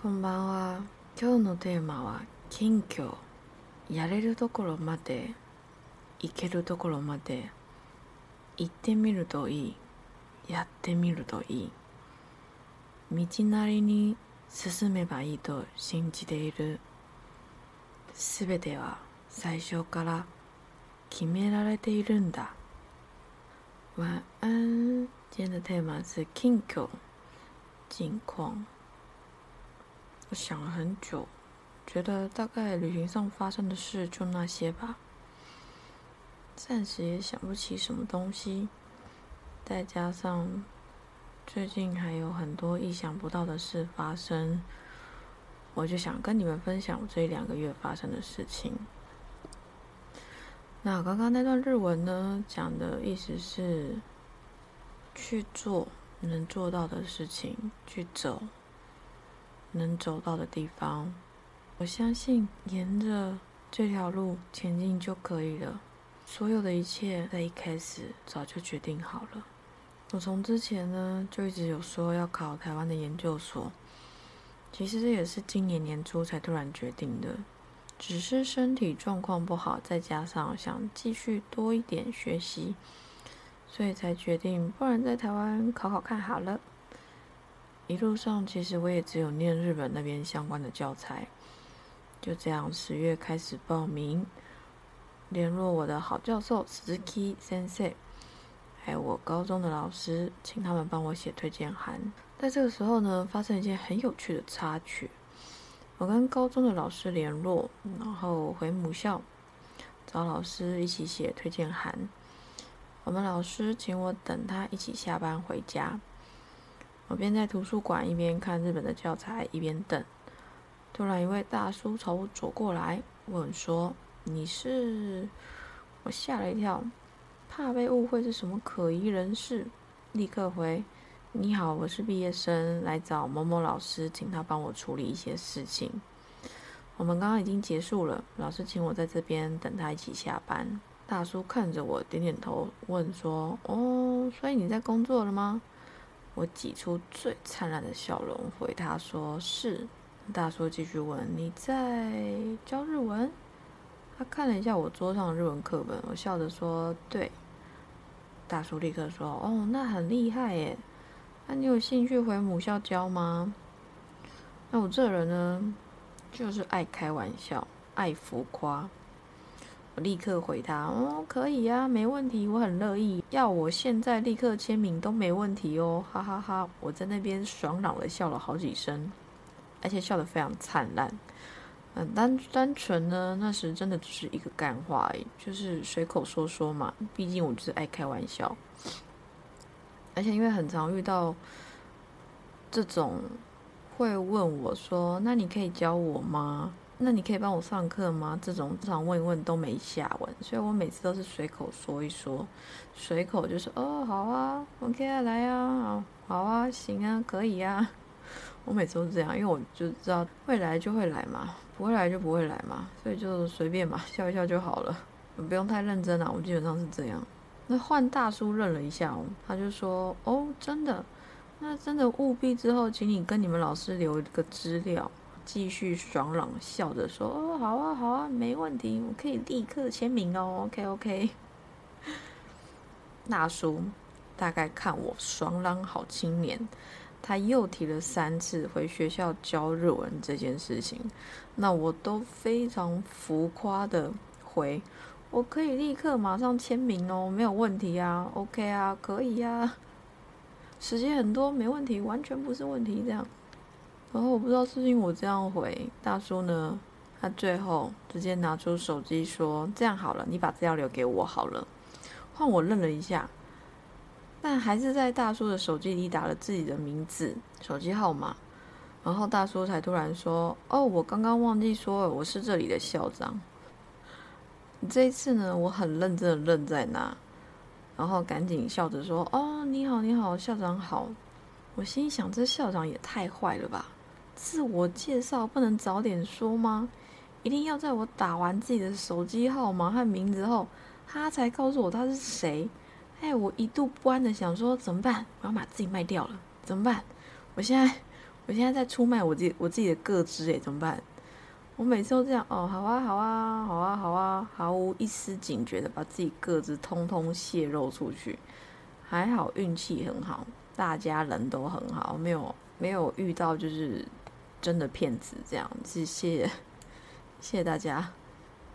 こんばんは。今日のテーマは近況。やれるところまで、行けるところまで、行ってみるといい。やってみるといい。道なりに進めばいいと信じている。すべては最初から決められているんだ。晚安。今天的 tema 是近況，近况。我想了很久，觉得大概旅行上发生的事就那些吧，暂时也想不起什么东西。再加上最近还有很多意想不到的事发生，我就想跟你们分享我这一两个月发生的事情。那刚刚那段日文呢，讲的意思是去做能做到的事情，去走。能走到的地方，我相信沿着这条路前进就可以了。所有的一切在一开始早就决定好了。我从之前呢就一直有说要考台湾的研究所，其实这也是今年年初才突然决定的。只是身体状况不好，再加上想继续多一点学习，所以才决定，不然在台湾考考看好了。一路上，其实我也只有念日本那边相关的教材。就这样，十月开始报名，联络我的好教授 Suki Sensei，还有我高中的老师，请他们帮我写推荐函。在这个时候呢，发生一件很有趣的插曲。我跟高中的老师联络，然后回母校找老师一起写推荐函。我们老师请我等他一起下班回家。我边在图书馆一边看日本的教材一边等，突然一位大叔朝我走过来，问说：“你是？”我吓了一跳，怕被误会是什么可疑人士，立刻回：“你好，我是毕业生，来找某某老师，请他帮我处理一些事情。我们刚刚已经结束了，老师请我在这边等他一起下班。”大叔看着我点点头，问说：“哦，所以你在工作了吗？”我挤出最灿烂的笑容，回他说：“是。”大叔继续问：“你在教日文？”他看了一下我桌上的日文课本，我笑着说：“对。”大叔立刻说：“哦，那很厉害耶！那你有兴趣回母校教吗？”那我这人呢，就是爱开玩笑，爱浮夸。立刻回他：“哦，可以呀，没问题，我很乐意。要我现在立刻签名都没问题哦，哈哈哈！我在那边爽朗的笑了好几声，而且笑得非常灿烂。嗯，单单纯呢，那时真的只是一个干话，就是随口说说嘛。毕竟我就是爱开玩笑，而且因为很常遇到这种会问我说：‘那你可以教我吗？’”那你可以帮我上课吗？这种常问一问都没下文，所以我每次都是随口说一说，随口就是哦，好啊，OK 啊，来啊，好啊，行啊，可以啊。我每次都这样，因为我就知道会来就会来嘛，不会来就不会来嘛，所以就随便嘛，笑一笑就好了，不用太认真啊。我基本上是这样。那换大叔认了一下，他就说：“哦，真的，那真的务必之后，请你跟你们老师留一个资料。”继续爽朗笑着说：“哦，好啊，好啊，没问题，我可以立刻签名哦。”OK，OK。大叔大概看我爽朗好青年，他又提了三次回学校教日文这件事情，那我都非常浮夸的回：“我可以立刻马上签名哦，没有问题啊，OK 啊，可以啊，时间很多，没问题，完全不是问题。”这样。然后我不知道是因为我这样回大叔呢，他最后直接拿出手机说：“这样好了，你把资料留给我好了。”换我愣了一下，但还是在大叔的手机里打了自己的名字、手机号码，然后大叔才突然说：“哦，我刚刚忘记说了我是这里的校长。”这一次呢，我很认真的愣在那，然后赶紧笑着说：“哦，你好，你好，校长好。”我心想：这校长也太坏了吧！自我介绍不能早点说吗？一定要在我打完自己的手机号码和名字后，他才告诉我他是谁。哎，我一度不安的想说怎么办？我要把自己卖掉了，怎么办？我现在我现在在出卖我自己我自己的个资诶，怎么办？我每次都这样哦，好啊，好啊，好啊，好啊，毫无一丝警觉的把自己个子通通泄露出去。还好运气很好，大家人都很好，没有没有遇到就是真的骗子这样。谢谢 谢谢大家，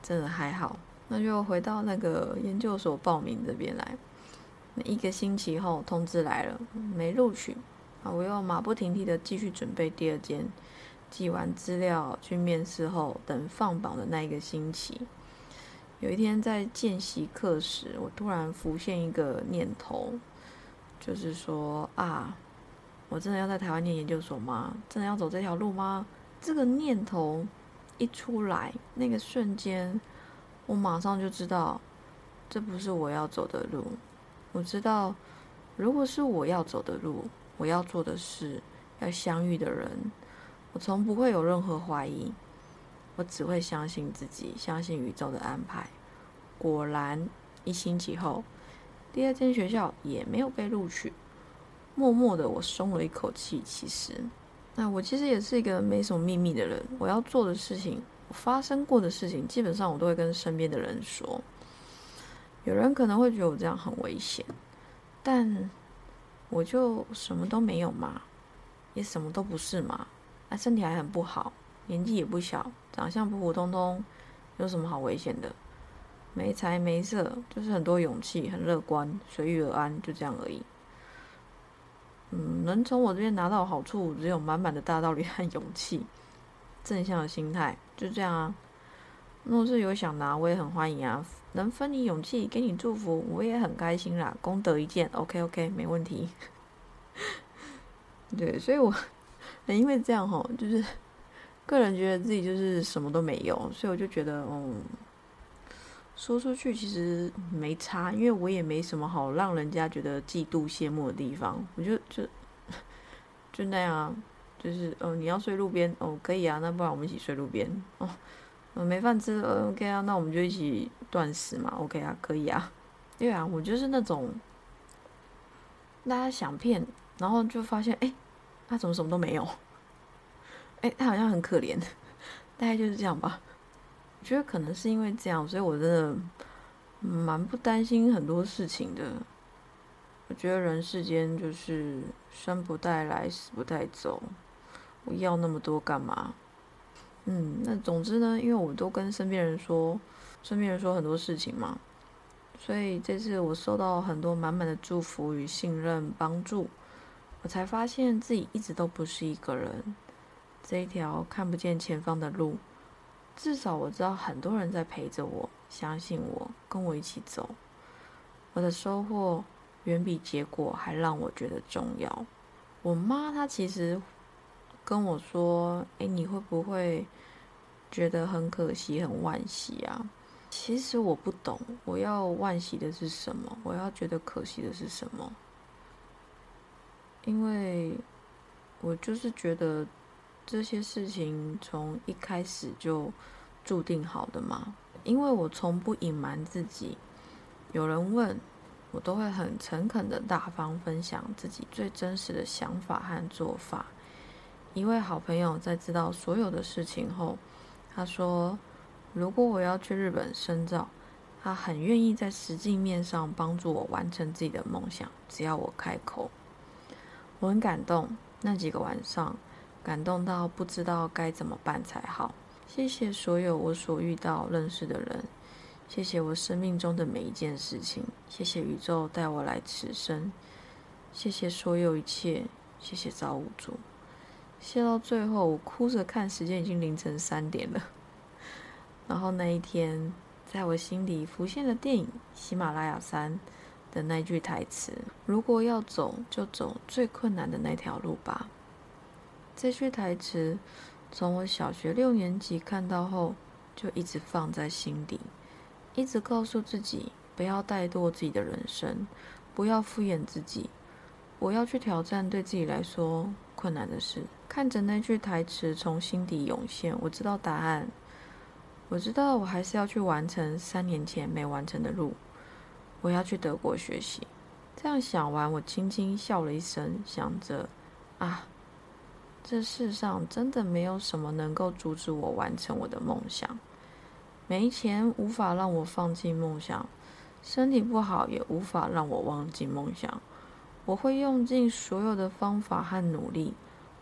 真的还好。那就回到那个研究所报名这边来。一个星期后通知来了，没录取啊！我又马不停蹄的继续准备第二间。寄完资料去面试后，等放榜的那一个星期，有一天在见习课时，我突然浮现一个念头，就是说啊，我真的要在台湾念研究所吗？真的要走这条路吗？这个念头一出来，那个瞬间，我马上就知道，这不是我要走的路。我知道，如果是我要走的路，我要做的事，要相遇的人。我从不会有任何怀疑，我只会相信自己，相信宇宙的安排。果然，一星期后，第二间学校也没有被录取。默默的，我松了一口气。其实，那我其实也是一个没什么秘密的人。我要做的事情，我发生过的事情，基本上我都会跟身边的人说。有人可能会觉得我这样很危险，但我就什么都没有嘛，也什么都不是嘛。那身体还很不好，年纪也不小，长相普普通通，有什么好危险的？没财没色，就是很多勇气，很乐观，随遇而安，就这样而已。嗯，能从我这边拿到好处，只有满满的大道理和勇气，正向的心态，就这样啊。若是有想拿，我也很欢迎啊。能分你勇气，给你祝福，我也很开心啦。功德一件，OK OK，没问题。对，所以我。因为这样哈，就是个人觉得自己就是什么都没有，所以我就觉得，嗯，说出去其实没差，因为我也没什么好让人家觉得嫉妒羡慕的地方。我就就就那样啊，就是哦，你要睡路边哦，可以啊，那不然我们一起睡路边哦。没饭吃，OK 啊，那我们就一起断食嘛，OK 啊，可以啊。对啊，我就是那种大家想骗，然后就发现哎。他怎么什么都没有？哎，他好像很可怜，大概就是这样吧。我觉得可能是因为这样，所以我真的蛮不担心很多事情的。我觉得人世间就是生不带来，死不带走，我要那么多干嘛？嗯，那总之呢，因为我都跟身边人说，身边人说很多事情嘛，所以这次我收到很多满满的祝福与信任帮助。我才发现自己一直都不是一个人，这一条看不见前方的路，至少我知道很多人在陪着我，相信我，跟我一起走。我的收获远比结果还让我觉得重要。我妈她其实跟我说：“诶，你会不会觉得很可惜、很惋惜啊？”其实我不懂，我要惋惜的是什么？我要觉得可惜的是什么？因为我就是觉得这些事情从一开始就注定好的嘛。因为我从不隐瞒自己，有人问我都会很诚恳的大方分享自己最真实的想法和做法。一位好朋友在知道所有的事情后，他说：“如果我要去日本深造，他很愿意在实际面上帮助我完成自己的梦想，只要我开口。”我很感动，那几个晚上，感动到不知道该怎么办才好。谢谢所有我所遇到、认识的人，谢谢我生命中的每一件事情，谢谢宇宙带我来此生，谢谢所有一切，谢谢造物主。谢到最后，我哭着看时间已经凌晨三点了。然后那一天，在我心里浮现了电影《喜马拉雅山》。的那句台词：“如果要走，就走最困难的那条路吧。”这句台词从我小学六年级看到后，就一直放在心底，一直告诉自己不要怠惰自己的人生，不要敷衍自己，我要去挑战对自己来说困难的事。看着那句台词从心底涌现，我知道答案，我知道我还是要去完成三年前没完成的路。我要去德国学习。这样想完，我轻轻笑了一声，想着：“啊，这世上真的没有什么能够阻止我完成我的梦想。没钱无法让我放弃梦想，身体不好也无法让我忘记梦想。我会用尽所有的方法和努力，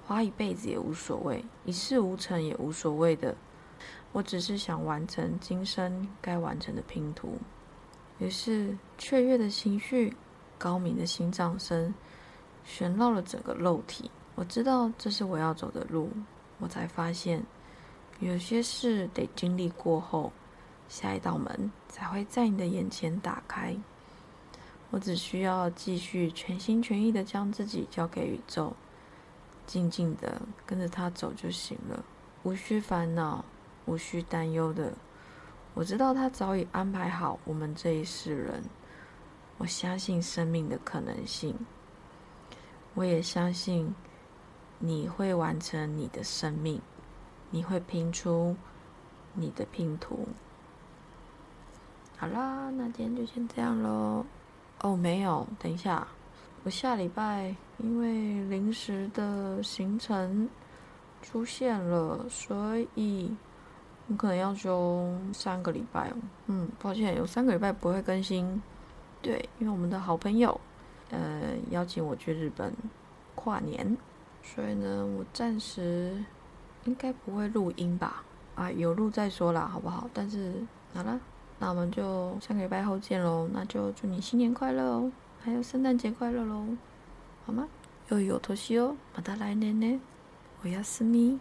花一辈子也无所谓，一事无成也无所谓的。我只是想完成今生该完成的拼图。于是，雀跃的情绪，高明的心脏声，旋绕了整个肉体。我知道这是我要走的路。我才发现，有些事得经历过后，下一道门才会在你的眼前打开。我只需要继续全心全意的将自己交给宇宙，静静的跟着他走就行了，无需烦恼，无需担忧的。我知道他早已安排好我们这一世人。我相信生命的可能性，我也相信。你会完成你的生命，你会拼出你的拼图。好啦，那今天就先这样喽。哦，没有，等一下，我下礼拜因为临时的行程出现了，所以我可能要休三个礼拜。嗯，抱歉，有三个礼拜不会更新。对，因为我们的好朋友，呃，邀请我去日本跨年。所以呢，我暂时应该不会录音吧？啊，有录再说啦，好不好？但是好了，那我们就下个礼拜后见喽。那就祝你新年快乐哦，还有圣诞节快乐喽，好吗？又有头西哦，马达来年呢，我要思密。